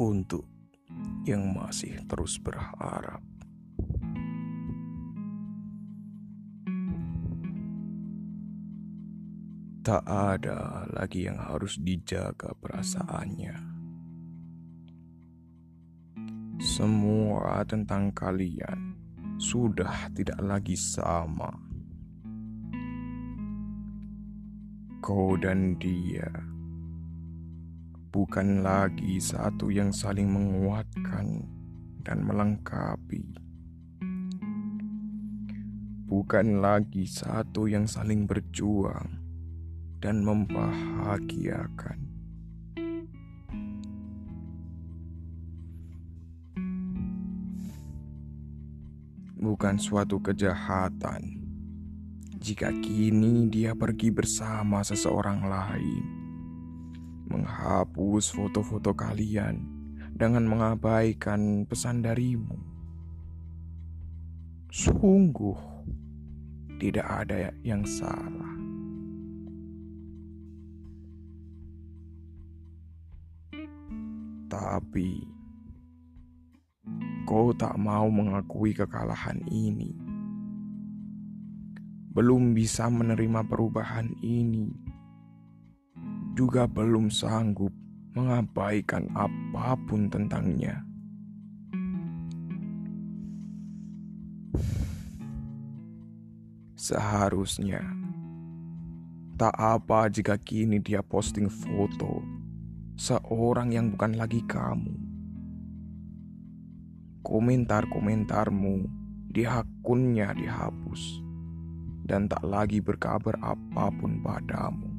untuk yang masih terus berharap. Tak ada lagi yang harus dijaga perasaannya. Semua tentang kalian sudah tidak lagi sama. Kau dan dia bukan lagi satu yang saling menguatkan dan melengkapi. Bukan lagi satu yang saling berjuang dan membahagiakan. Bukan suatu kejahatan jika kini dia pergi bersama seseorang lain, menghapus foto-foto kalian dengan mengabaikan pesan darimu. Sungguh tidak ada yang salah. Tapi kau tak mau mengakui kekalahan ini. Belum bisa menerima perubahan ini. Juga belum sanggup mengabaikan apa pun tentangnya. Seharusnya tak apa jika kini dia posting foto seorang yang bukan lagi kamu. Komentar-komentarmu di akunnya dihapus dan tak lagi berkabar apa pun padamu.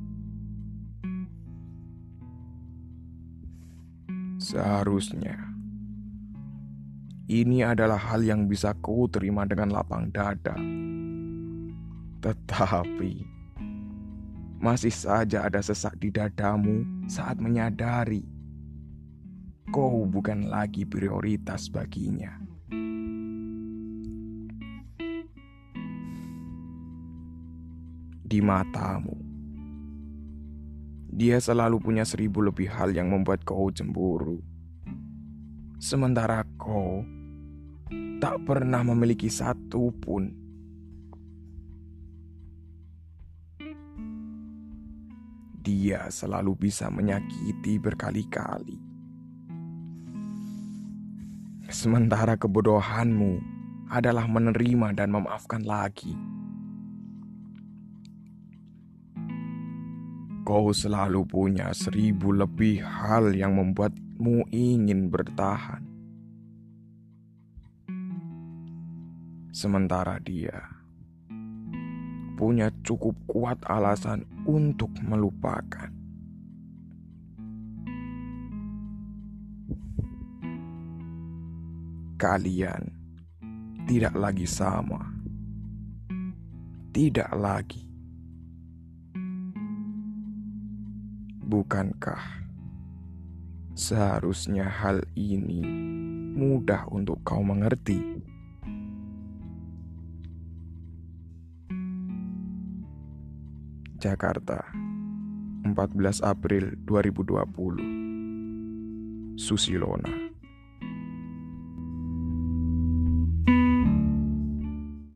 Seharusnya ini adalah hal yang bisa kau terima dengan lapang dada. Tetapi masih saja ada sesak di dadamu saat menyadari kau bukan lagi prioritas baginya. Di matamu, dia selalu punya seribu lebih hal yang membuat kau cemburu. Sementara kau tak pernah memiliki satu pun dia selalu bisa menyakiti berkali-kali. Sementara kebodohanmu adalah menerima dan memaafkan lagi. Kau selalu punya seribu lebih hal yang membuatmu ingin bertahan. Sementara dia punya cukup kuat alasan untuk melupakan. Kalian tidak lagi sama, tidak lagi. Bukankah seharusnya hal ini mudah untuk kau mengerti? Jakarta, 14 April 2020. Susilona